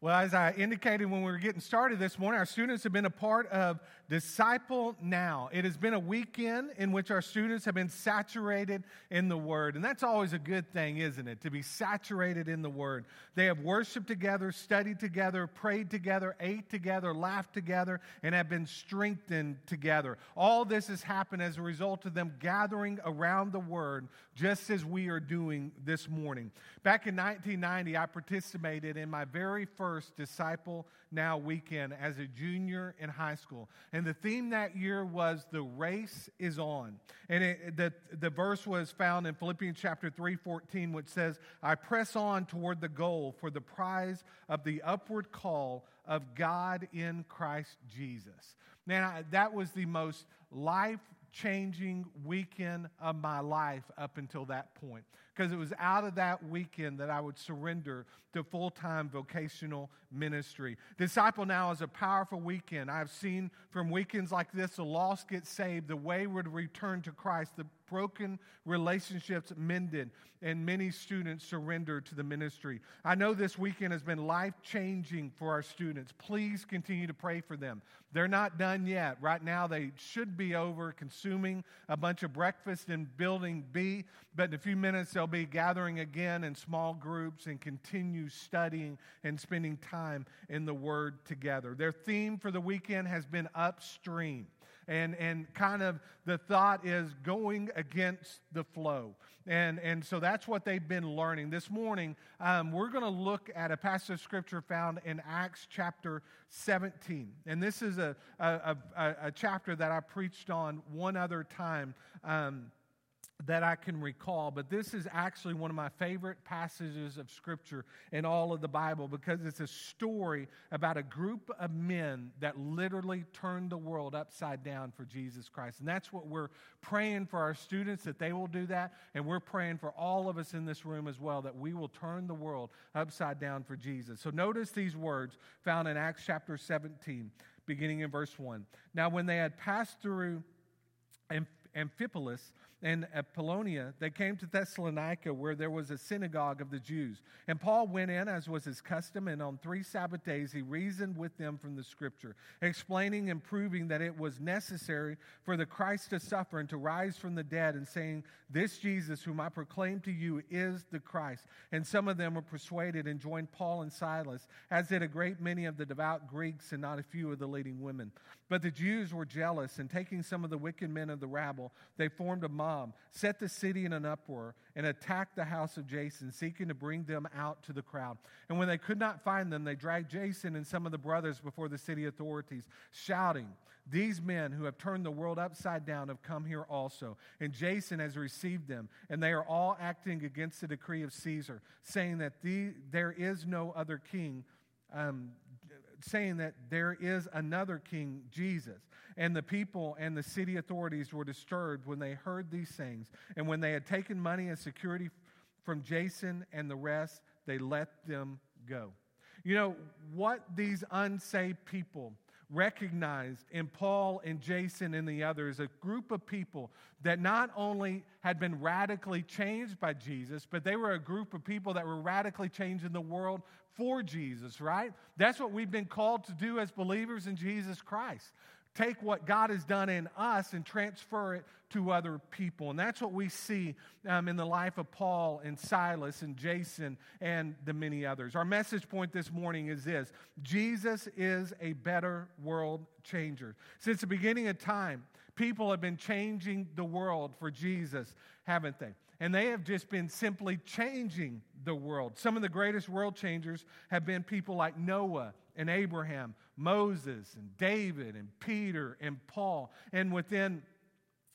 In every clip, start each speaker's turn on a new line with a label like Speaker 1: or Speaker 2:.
Speaker 1: Well, as I indicated when we were getting started this morning, our students have been a part of Disciple Now. It has been a weekend in which our students have been saturated in the Word. And that's always a good thing, isn't it? To be saturated in the Word. They have worshiped together, studied together, prayed together, ate together, laughed together, and have been strengthened together. All this has happened as a result of them gathering around the Word, just as we are doing this morning. Back in 1990, I participated in my very first first Disciple Now weekend as a junior in high school. And the theme that year was The Race is On. And it, the, the verse was found in Philippians chapter 3 14, which says, I press on toward the goal for the prize of the upward call of God in Christ Jesus. Now, that was the most life changing weekend of my life up until that point because it was out of that weekend that I would surrender to full time vocational ministry. Disciple Now is a powerful weekend. I've seen from weekends like this the lost get saved, the wayward return to Christ, the broken relationships mended, and many students surrender to the ministry. I know this weekend has been life changing for our students. Please continue to pray for them. They're not done yet. Right now, they should be over consuming a bunch of breakfast in Building B, but in a few minutes, they'll be gathering again in small groups and continue studying and spending time in the Word together. Their theme for the weekend has been upstream. And, and kind of the thought is going against the flow. And, and so that's what they've been learning. This morning, um, we're going to look at a passage of scripture found in Acts chapter 17. And this is a, a, a, a chapter that I preached on one other time. Um, that I can recall, but this is actually one of my favorite passages of Scripture in all of the Bible because it's a story about a group of men that literally turned the world upside down for Jesus Christ. And that's what we're praying for our students that they will do that. And we're praying for all of us in this room as well that we will turn the world upside down for Jesus. So notice these words found in Acts chapter 17, beginning in verse 1. Now, when they had passed through Amphipolis, and Apollonia, they came to Thessalonica, where there was a synagogue of the Jews. And Paul went in, as was his custom, and on three Sabbath days he reasoned with them from the scripture, explaining and proving that it was necessary for the Christ to suffer and to rise from the dead, and saying, This Jesus, whom I proclaim to you, is the Christ. And some of them were persuaded and joined Paul and Silas, as did a great many of the devout Greeks and not a few of the leading women. But the Jews were jealous, and taking some of the wicked men of the rabble, they formed a mob, set the city in an uproar, and attacked the house of Jason, seeking to bring them out to the crowd. And when they could not find them, they dragged Jason and some of the brothers before the city authorities, shouting, These men who have turned the world upside down have come here also. And Jason has received them, and they are all acting against the decree of Caesar, saying that the, there is no other king. Um, saying that there is another king, Jesus. And the people and the city authorities were disturbed when they heard these things. And when they had taken money and security from Jason and the rest, they let them go. You know, what these unsaved people recognized in Paul and Jason and the others, a group of people that not only had been radically changed by Jesus, but they were a group of people that were radically changing the world for Jesus, right? That's what we've been called to do as believers in Jesus Christ take what God has done in us and transfer it to other people. And that's what we see um, in the life of Paul and Silas and Jason and the many others. Our message point this morning is this Jesus is a better world changer. Since the beginning of time, people have been changing the world for Jesus, haven't they? And they have just been simply changing the world. Some of the greatest world changers have been people like Noah and Abraham, Moses and David and Peter and Paul. And within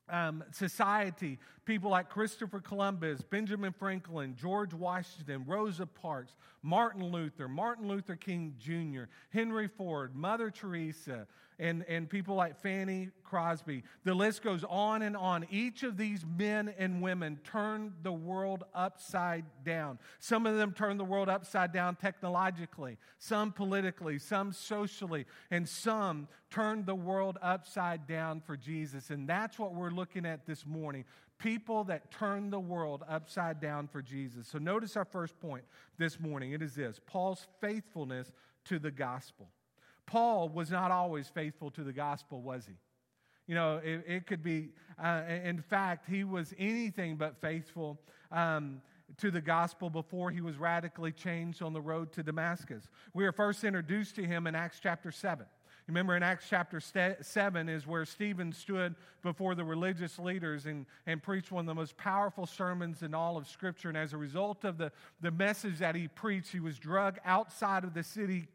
Speaker 1: um, society, people like Christopher Columbus, Benjamin Franklin, George Washington, Rosa Parks, Martin Luther, Martin Luther King Jr., Henry Ford, Mother Teresa, and, and people like Fanny Crosby. The list goes on and on. Each of these men and women turned the world upside down. Some of them turned the world upside down technologically, some politically, some socially, and some turned the world upside down for Jesus. And that's what we're looking at this morning people that turned the world upside down for Jesus. So notice our first point this morning. It is this Paul's faithfulness to the gospel. Paul was not always faithful to the gospel, was he? You know, it, it could be, uh, in fact, he was anything but faithful um, to the gospel before he was radically changed on the road to Damascus. We are first introduced to him in Acts chapter 7. Remember in Acts chapter 7 is where Stephen stood before the religious leaders and, and preached one of the most powerful sermons in all of Scripture. And as a result of the, the message that he preached, he was drugged outside of the city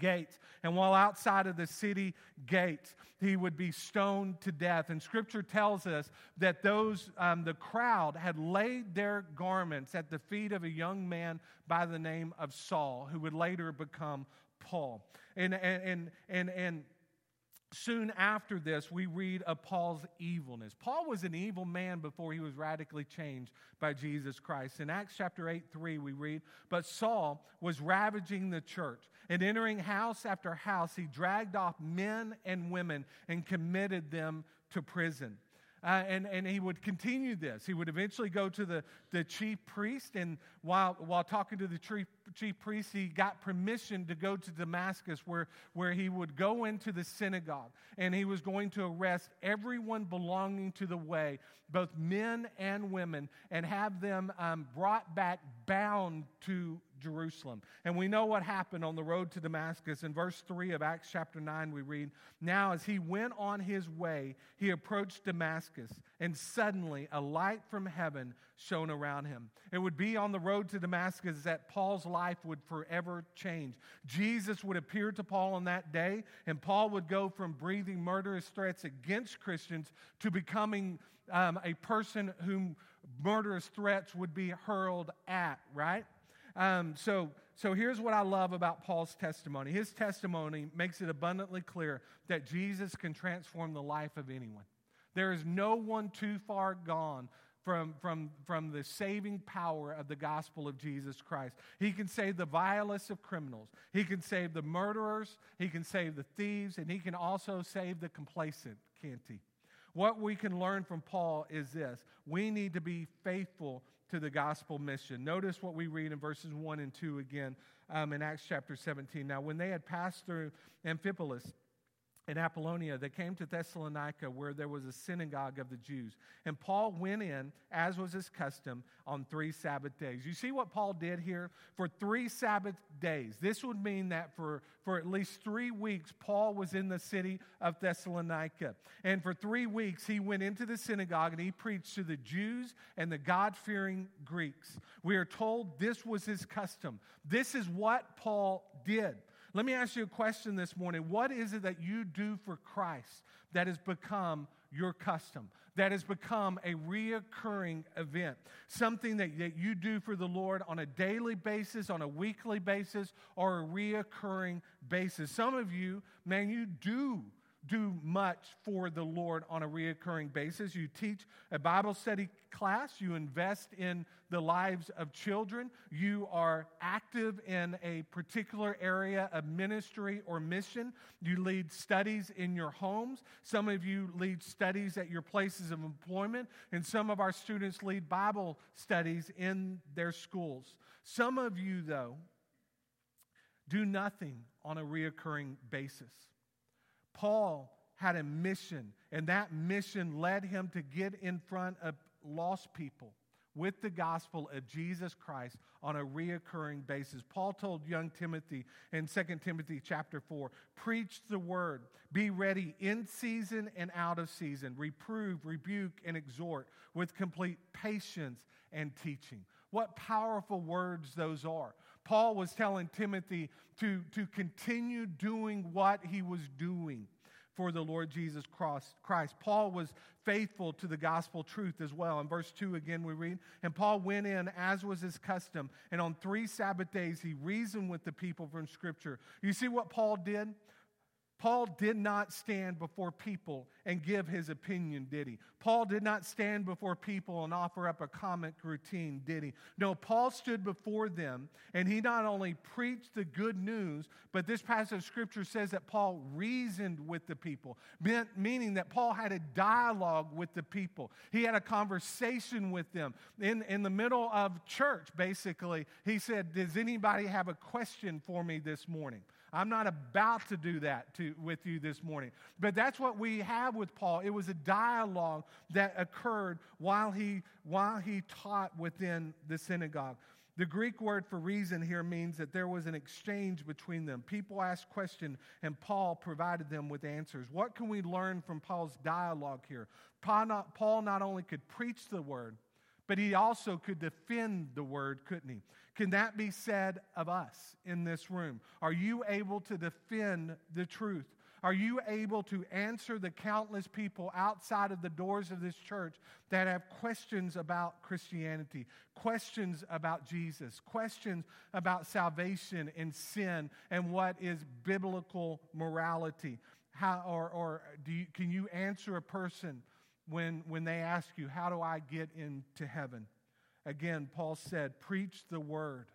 Speaker 1: gates. And while outside of the city gates, he would be stoned to death. And scripture tells us that those, um, the crowd had laid their garments at the feet of a young man by the name of Saul, who would later become Paul. And, and, and, and, soon after this, we read of Paul's evilness. Paul was an evil man before he was radically changed by Jesus Christ. In Acts chapter 8, 3, we read, But Saul was ravaging the church, and entering house after house, he dragged off men and women and committed them to prison. Uh, and, and he would continue this. He would eventually go to the, the chief priest, and while, while talking to the chief, chief priest, he got permission to go to Damascus, where, where he would go into the synagogue, and he was going to arrest everyone belonging to the way, both men and women, and have them um, brought back bound to Jerusalem. And we know what happened on the road to Damascus. In verse 3 of Acts chapter 9, we read Now, as he went on his way, he approached Damascus, and suddenly a light from heaven shone around him. It would be on the road to Damascus that Paul's life would forever change. Jesus would appear to Paul on that day, and Paul would go from breathing murderous threats against Christians to becoming um, a person whom murderous threats would be hurled at, right? Um, so, so here's what I love about Paul's testimony. His testimony makes it abundantly clear that Jesus can transform the life of anyone. There is no one too far gone from, from, from the saving power of the gospel of Jesus Christ. He can save the vilest of criminals. He can save the murderers. He can save the thieves. And he can also save the complacent, can't he? What we can learn from Paul is this we need to be faithful to the gospel mission. Notice what we read in verses 1 and 2 again um, in Acts chapter 17. Now, when they had passed through Amphipolis, in Apollonia, they came to Thessalonica where there was a synagogue of the Jews. And Paul went in, as was his custom, on three Sabbath days. You see what Paul did here? For three Sabbath days. This would mean that for, for at least three weeks, Paul was in the city of Thessalonica. And for three weeks, he went into the synagogue and he preached to the Jews and the God fearing Greeks. We are told this was his custom. This is what Paul did. Let me ask you a question this morning. What is it that you do for Christ that has become your custom, that has become a reoccurring event? Something that, that you do for the Lord on a daily basis, on a weekly basis, or a reoccurring basis. Some of you, man, you do do much for the Lord on a reoccurring basis. You teach a Bible study class, you invest in the lives of children, you are active in a particular area of ministry or mission, you lead studies in your homes. Some of you lead studies at your places of employment, and some of our students lead Bible studies in their schools. Some of you, though, do nothing on a reoccurring basis. Paul had a mission, and that mission led him to get in front of lost people with the gospel of Jesus Christ on a reoccurring basis. Paul told young Timothy in 2 Timothy chapter 4, preach the word, be ready in season and out of season, reprove, rebuke, and exhort with complete patience and teaching. What powerful words those are. Paul was telling Timothy to, to continue doing what he was doing for the Lord Jesus Christ. Paul was faithful to the gospel truth as well. In verse 2 again, we read, And Paul went in as was his custom, and on three Sabbath days he reasoned with the people from Scripture. You see what Paul did? Paul did not stand before people and give his opinion, did he? Paul did not stand before people and offer up a comic routine, did he? No, Paul stood before them and he not only preached the good news, but this passage of scripture says that Paul reasoned with the people, meaning that Paul had a dialogue with the people. He had a conversation with them. In, in the middle of church, basically, he said, Does anybody have a question for me this morning? I'm not about to do that to, with you this morning. But that's what we have with Paul. It was a dialogue that occurred while he, while he taught within the synagogue. The Greek word for reason here means that there was an exchange between them. People asked questions, and Paul provided them with answers. What can we learn from Paul's dialogue here? Paul not, Paul not only could preach the word, but he also could defend the word, couldn't he? Can that be said of us in this room? Are you able to defend the truth? Are you able to answer the countless people outside of the doors of this church that have questions about Christianity, questions about Jesus, questions about salvation and sin and what is biblical morality? How, or or you, can you answer a person when, when they ask you, How do I get into heaven? Again, Paul said, Preach the word.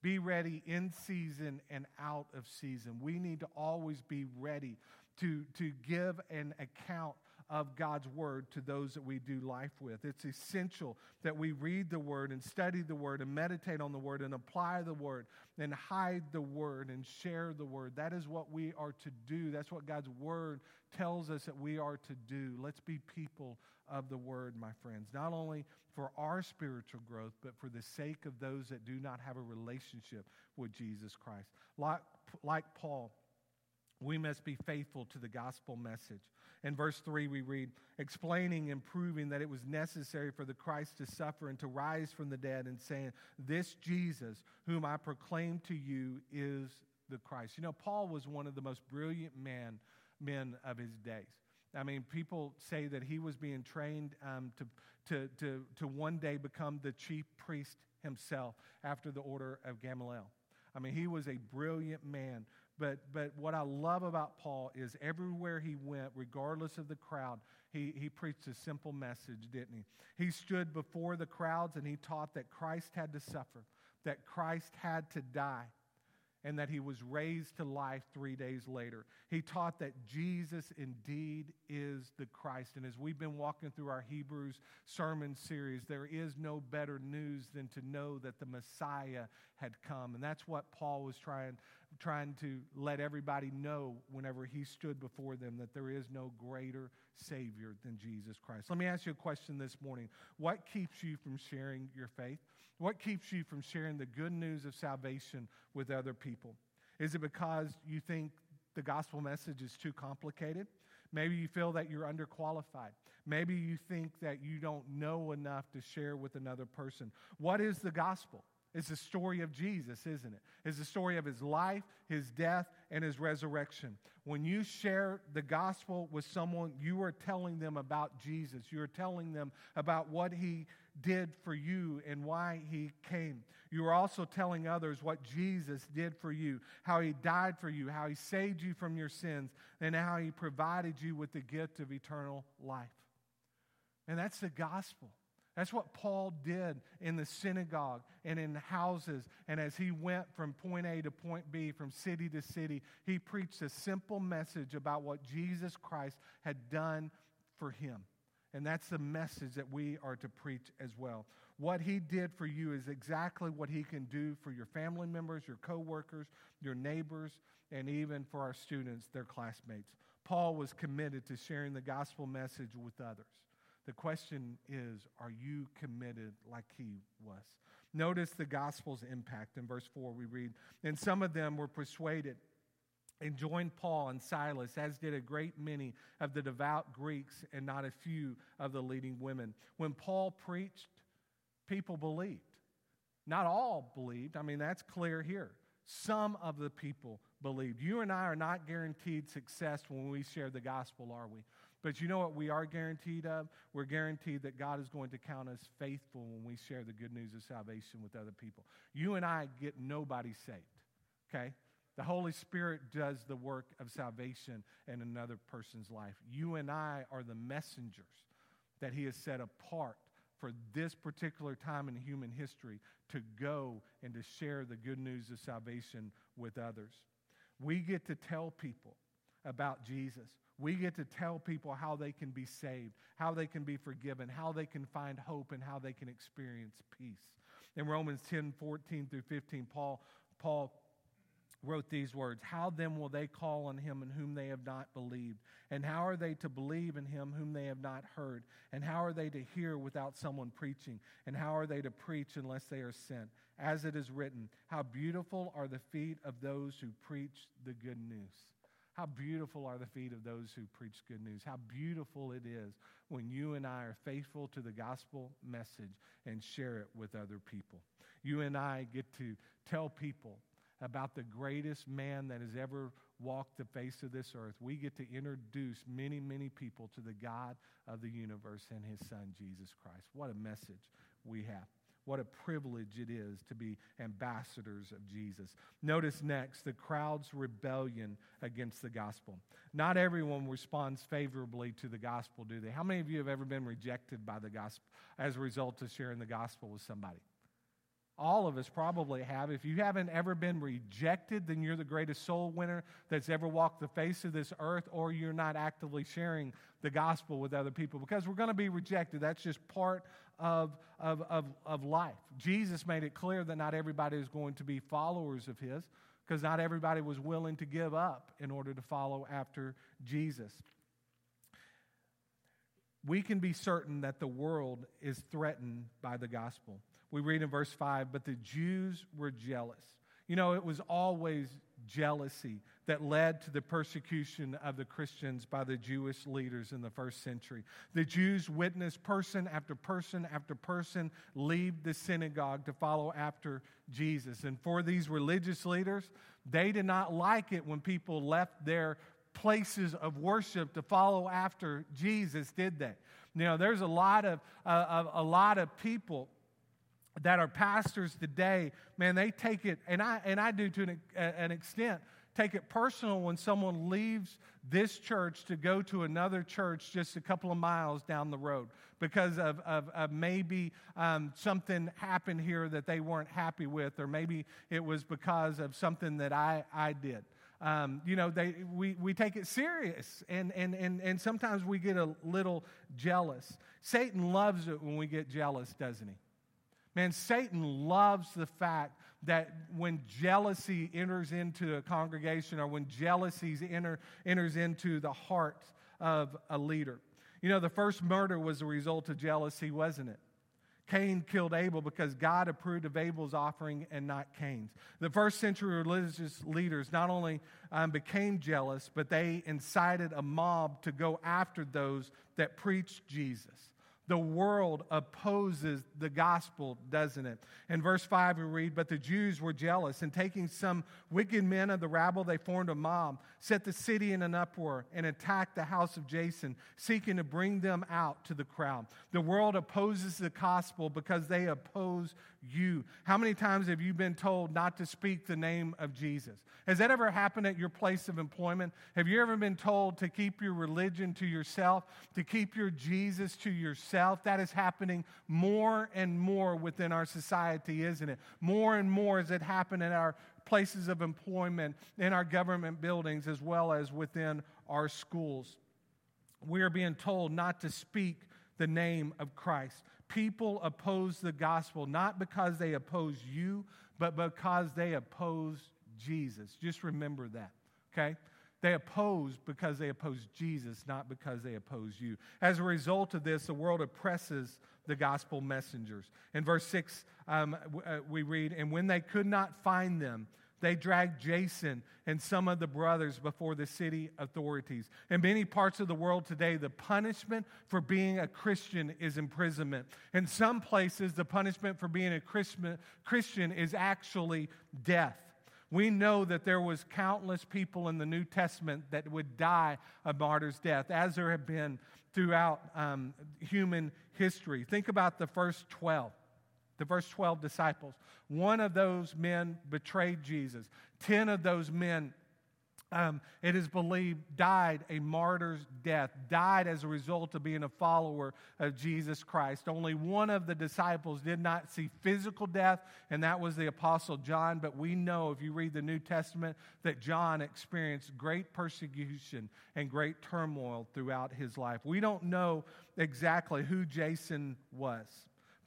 Speaker 1: Be ready in season and out of season. We need to always be ready to, to give an account of God's word to those that we do life with. It's essential that we read the word and study the word and meditate on the word and apply the word and hide the word and share the word. That is what we are to do. That's what God's word tells us that we are to do. Let's be people of the word, my friends, not only for our spiritual growth, but for the sake of those that do not have a relationship with Jesus Christ. Like, like Paul, we must be faithful to the gospel message. In verse 3, we read, explaining and proving that it was necessary for the Christ to suffer and to rise from the dead, and saying, This Jesus, whom I proclaim to you, is the Christ. You know, Paul was one of the most brilliant man, men of his days. I mean, people say that he was being trained um, to, to, to, to one day become the chief priest himself after the order of Gamaliel. I mean, he was a brilliant man but, but what I love about Paul is everywhere he went, regardless of the crowd, he, he preached a simple message, didn't he? He stood before the crowds and he taught that Christ had to suffer, that Christ had to die, and that he was raised to life three days later. He taught that Jesus indeed is the Christ. And as we've been walking through our Hebrews sermon series, there is no better news than to know that the Messiah had come. And that's what Paul was trying, trying to let everybody know whenever he stood before them that there is no greater Savior than Jesus Christ. Let me ask you a question this morning. What keeps you from sharing your faith? What keeps you from sharing the good news of salvation with other people? Is it because you think the gospel message is too complicated? Maybe you feel that you're underqualified. Maybe you think that you don't know enough to share with another person. What is the gospel? It's the story of Jesus, isn't it? It's the story of his life, his death, and his resurrection. When you share the gospel with someone, you are telling them about Jesus. You are telling them about what he did for you and why he came. You are also telling others what Jesus did for you, how he died for you, how he saved you from your sins, and how he provided you with the gift of eternal life. And that's the gospel. That's what Paul did in the synagogue and in houses. And as he went from point A to point B, from city to city, he preached a simple message about what Jesus Christ had done for him. And that's the message that we are to preach as well. What he did for you is exactly what he can do for your family members, your coworkers, your neighbors, and even for our students, their classmates. Paul was committed to sharing the gospel message with others. The question is, are you committed like he was? Notice the gospel's impact. In verse 4, we read, And some of them were persuaded and joined Paul and Silas, as did a great many of the devout Greeks and not a few of the leading women. When Paul preached, people believed. Not all believed. I mean, that's clear here. Some of the people believed. You and I are not guaranteed success when we share the gospel, are we? But you know what we are guaranteed of? We're guaranteed that God is going to count us faithful when we share the good news of salvation with other people. You and I get nobody saved, okay? The Holy Spirit does the work of salvation in another person's life. You and I are the messengers that He has set apart for this particular time in human history to go and to share the good news of salvation with others. We get to tell people about Jesus. We get to tell people how they can be saved, how they can be forgiven, how they can find hope, and how they can experience peace. In Romans 10 14 through 15, Paul, Paul wrote these words How then will they call on him in whom they have not believed? And how are they to believe in him whom they have not heard? And how are they to hear without someone preaching? And how are they to preach unless they are sent? As it is written, How beautiful are the feet of those who preach the good news. How beautiful are the feet of those who preach good news. How beautiful it is when you and I are faithful to the gospel message and share it with other people. You and I get to tell people about the greatest man that has ever walked the face of this earth. We get to introduce many, many people to the God of the universe and his son, Jesus Christ. What a message we have. What a privilege it is to be ambassadors of Jesus. Notice next the crowd's rebellion against the gospel. Not everyone responds favorably to the gospel, do they? How many of you have ever been rejected by the gospel as a result of sharing the gospel with somebody? All of us probably have. If you haven't ever been rejected, then you're the greatest soul winner that's ever walked the face of this earth, or you're not actively sharing the gospel with other people because we're going to be rejected. That's just part of, of, of, of life. Jesus made it clear that not everybody is going to be followers of his because not everybody was willing to give up in order to follow after Jesus. We can be certain that the world is threatened by the gospel we read in verse 5 but the Jews were jealous. You know, it was always jealousy that led to the persecution of the Christians by the Jewish leaders in the first century. The Jews witnessed person after person after person leave the synagogue to follow after Jesus. And for these religious leaders, they did not like it when people left their places of worship to follow after Jesus, did they? You know, there's a lot of, uh, a lot of people that are pastors today, man, they take it, and I, and I do to an, an extent, take it personal when someone leaves this church to go to another church just a couple of miles down the road because of, of, of maybe um, something happened here that they weren't happy with, or maybe it was because of something that I, I did. Um, you know, they, we, we take it serious, and, and, and, and sometimes we get a little jealous. Satan loves it when we get jealous, doesn't he? Man, Satan loves the fact that when jealousy enters into a congregation or when jealousy enter, enters into the heart of a leader. You know, the first murder was a result of jealousy, wasn't it? Cain killed Abel because God approved of Abel's offering and not Cain's. The first century religious leaders not only um, became jealous, but they incited a mob to go after those that preached Jesus. The world opposes the gospel, doesn't it? In verse 5, we read, But the Jews were jealous, and taking some wicked men of the rabble, they formed a mob, set the city in an uproar, and attacked the house of Jason, seeking to bring them out to the crowd. The world opposes the gospel because they oppose you. How many times have you been told not to speak the name of Jesus? Has that ever happened at your place of employment? Have you ever been told to keep your religion to yourself, to keep your Jesus to yourself? That is happening more and more within our society, isn't it? More and more as it happen in our places of employment, in our government buildings, as well as within our schools. We are being told not to speak the name of Christ. People oppose the gospel not because they oppose you, but because they oppose Jesus. Just remember that, okay? They oppose because they oppose Jesus, not because they oppose you. As a result of this, the world oppresses the gospel messengers. In verse 6, um, uh, we read, And when they could not find them, they dragged Jason and some of the brothers before the city authorities. In many parts of the world today, the punishment for being a Christian is imprisonment. In some places, the punishment for being a Christian is actually death. We know that there was countless people in the New Testament that would die a martyr's death, as there have been throughout um, human history. Think about the first 12. The verse 12 disciples. One of those men betrayed Jesus. Ten of those men um, it is believed, died a martyr's death, died as a result of being a follower of Jesus Christ. Only one of the disciples did not see physical death, and that was the Apostle John. But we know, if you read the New Testament, that John experienced great persecution and great turmoil throughout his life. We don't know exactly who Jason was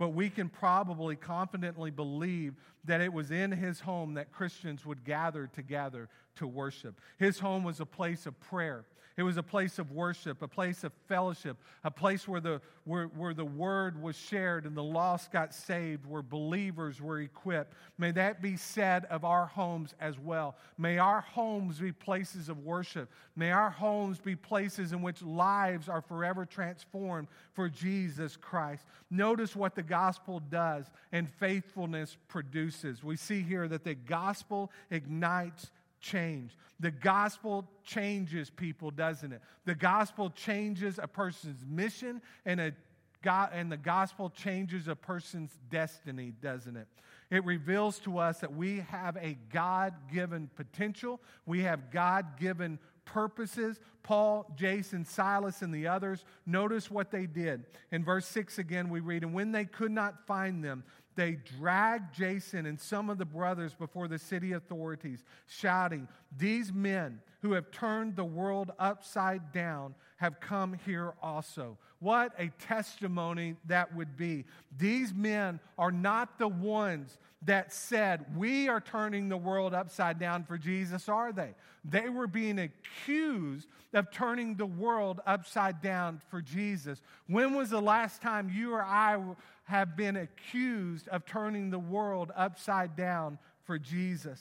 Speaker 1: but we can probably confidently believe that it was in his home that Christians would gather together to worship. His home was a place of prayer. It was a place of worship, a place of fellowship, a place where the, where, where the word was shared and the lost got saved, where believers were equipped. May that be said of our homes as well. May our homes be places of worship. May our homes be places in which lives are forever transformed for Jesus Christ. Notice what the gospel does and faithfulness produces. We see here that the gospel ignites change. The gospel changes people, doesn't it? The gospel changes a person's mission, and, a, God, and the gospel changes a person's destiny, doesn't it? It reveals to us that we have a God given potential, we have God given purposes. Paul, Jason, Silas, and the others, notice what they did. In verse 6 again, we read, And when they could not find them, they dragged Jason and some of the brothers before the city authorities, shouting, These men who have turned the world upside down have come here also. What a testimony that would be. These men are not the ones that said, We are turning the world upside down for Jesus, are they? They were being accused of turning the world upside down for Jesus. When was the last time you or I have been accused of turning the world upside down for Jesus.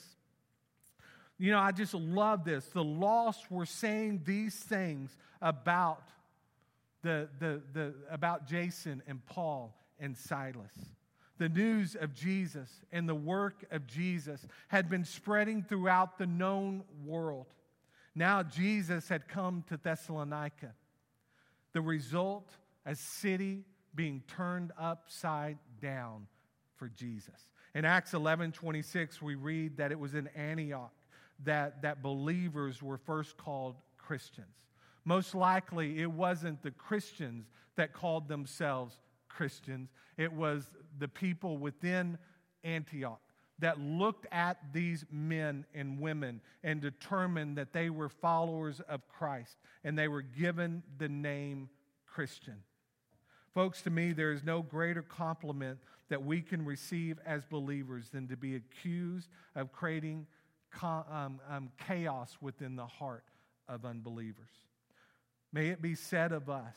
Speaker 1: You know, I just love this. The lost were saying these things about the, the, the, about Jason and Paul and Silas. The news of Jesus and the work of Jesus had been spreading throughout the known world. Now Jesus had come to Thessalonica. The result, a city being turned upside down for Jesus. In Acts 11 26, we read that it was in Antioch that, that believers were first called Christians. Most likely, it wasn't the Christians that called themselves Christians, it was the people within Antioch that looked at these men and women and determined that they were followers of Christ and they were given the name Christian. Folks, to me, there is no greater compliment that we can receive as believers than to be accused of creating um, um, chaos within the heart of unbelievers. May it be said of us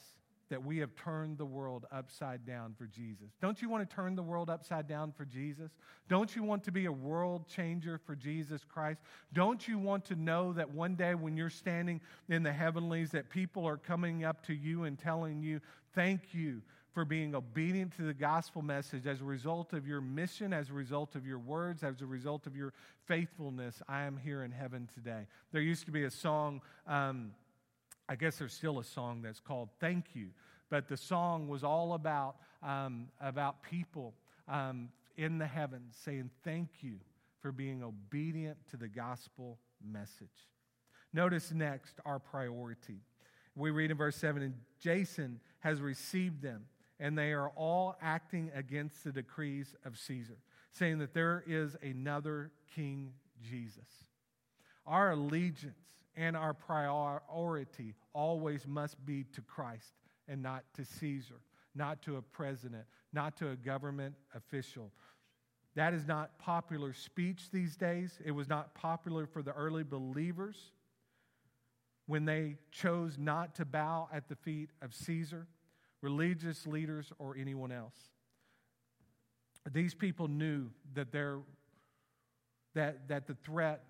Speaker 1: that we have turned the world upside down for Jesus. Don't you want to turn the world upside down for Jesus? Don't you want to be a world changer for Jesus Christ? Don't you want to know that one day when you're standing in the heavenlies that people are coming up to you and telling you, "Thank you for being obedient to the gospel message as a result of your mission, as a result of your words, as a result of your faithfulness, I am here in heaven today. There used to be a song, um, I guess there's still a song that's called Thank You, but the song was all about, um, about people um, in the heavens saying thank you for being obedient to the gospel message. Notice next our priority. We read in verse 7 and Jason has received them, and they are all acting against the decrees of Caesar, saying that there is another King Jesus. Our allegiance and our priority always must be to Christ and not to Caesar, not to a president, not to a government official. That is not popular speech these days. It was not popular for the early believers when they chose not to bow at the feet of Caesar, religious leaders, or anyone else. These people knew that, that, that the threat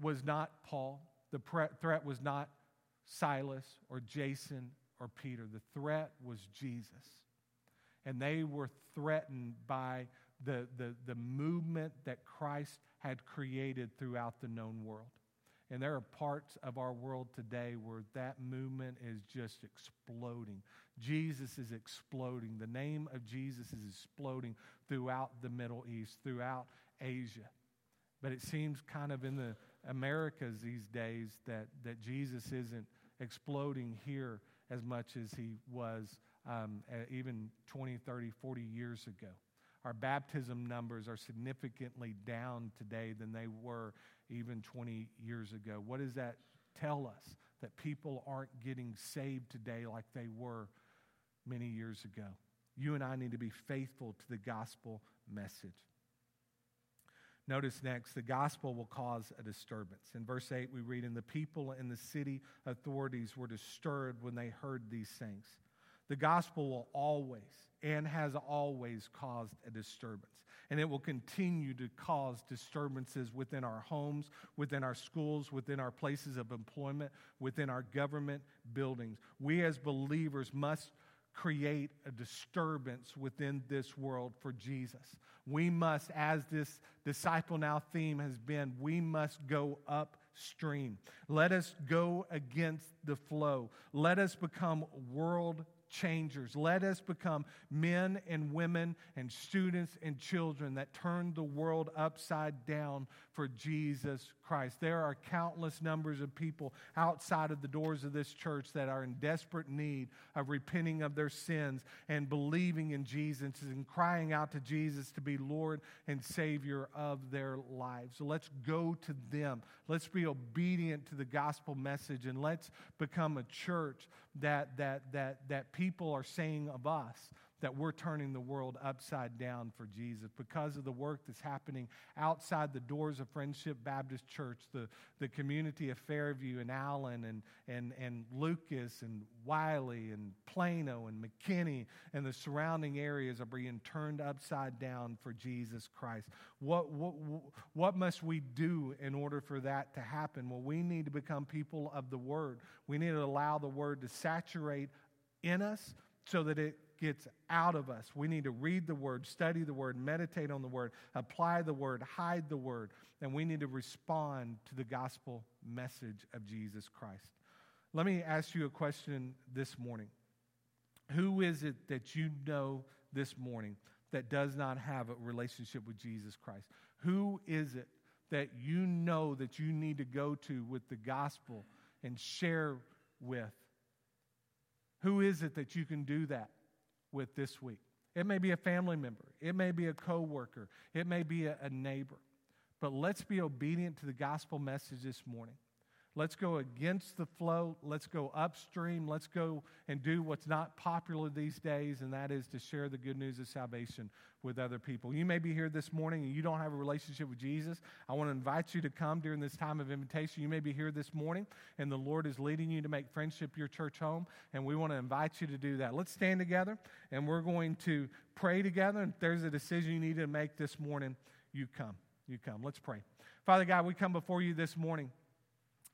Speaker 1: was not Paul, the pre- threat was not Silas or Jason or Peter. The threat was Jesus. And they were threatened by the, the, the movement that Christ had created throughout the known world. And there are parts of our world today where that movement is just exploding. Jesus is exploding. The name of Jesus is exploding throughout the Middle East, throughout Asia. But it seems kind of in the Americas these days that, that Jesus isn't exploding here as much as he was um, even 20, 30, 40 years ago. Our baptism numbers are significantly down today than they were even 20 years ago. What does that tell us? That people aren't getting saved today like they were many years ago. You and I need to be faithful to the gospel message. Notice next, the gospel will cause a disturbance. In verse 8, we read, And the people and the city authorities were disturbed when they heard these things. The gospel will always and has always caused a disturbance. And it will continue to cause disturbances within our homes, within our schools, within our places of employment, within our government buildings. We as believers must create a disturbance within this world for Jesus. We must, as this disciple now theme has been, we must go upstream. Let us go against the flow. Let us become world changers. Let us become men and women and students and children that turn the world upside down for Jesus Christ. There are countless numbers of people outside of the doors of this church that are in desperate need of repenting of their sins and believing in Jesus and crying out to Jesus to be Lord and Savior of their lives. So let's go to them. Let's be obedient to the gospel message and let's become a church that, that, that, that people are saying of us that we're turning the world upside down for Jesus because of the work that's happening outside the doors of Friendship Baptist Church, the, the community of Fairview and Allen and, and, and Lucas and Wylie and Plano and McKinney and the surrounding areas are being turned upside down for Jesus Christ. What, what, what must we do in order for that to happen? Well, we need to become people of the Word. We need to allow the Word to saturate in us so that it gets out of us. We need to read the word, study the word, meditate on the word, apply the word, hide the word, and we need to respond to the gospel message of Jesus Christ. Let me ask you a question this morning. Who is it that you know this morning that does not have a relationship with Jesus Christ? Who is it that you know that you need to go to with the gospel and share with? Who is it that you can do that with this week? It may be a family member, it may be a coworker, it may be a, a neighbor. But let's be obedient to the gospel message this morning. Let's go against the flow. Let's go upstream. Let's go and do what's not popular these days, and that is to share the good news of salvation with other people. You may be here this morning and you don't have a relationship with Jesus. I want to invite you to come during this time of invitation. You may be here this morning and the Lord is leading you to make friendship your church home, and we want to invite you to do that. Let's stand together and we're going to pray together. And if there's a decision you need to make this morning, you come. You come. Let's pray. Father God, we come before you this morning.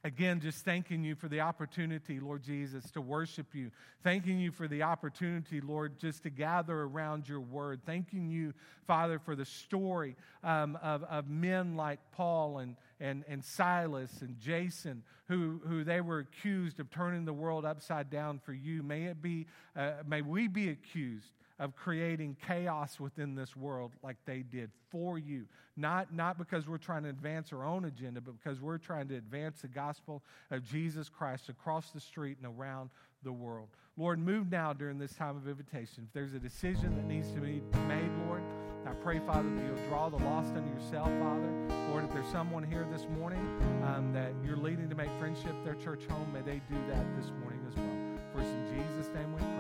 Speaker 1: Again, just thanking you for the opportunity, Lord Jesus, to worship you. Thanking you for the opportunity, Lord, just to gather around your word. Thanking you, Father, for the story um, of, of men like Paul and, and, and Silas and Jason, who, who they were accused of turning the world upside down for you. May, it be, uh, may we be accused of creating chaos within this world like they did for you. Not, not because we're trying to advance our own agenda, but because we're trying to advance the gospel of Jesus Christ across the street and around the world. Lord, move now during this time of invitation. If there's a decision that needs to be made, Lord, I pray, Father, that you'll draw the lost unto yourself, Father. Lord, if there's someone here this morning um, that you're leading to make friendship their church home, may they do that this morning as well. For in Jesus' name we pray.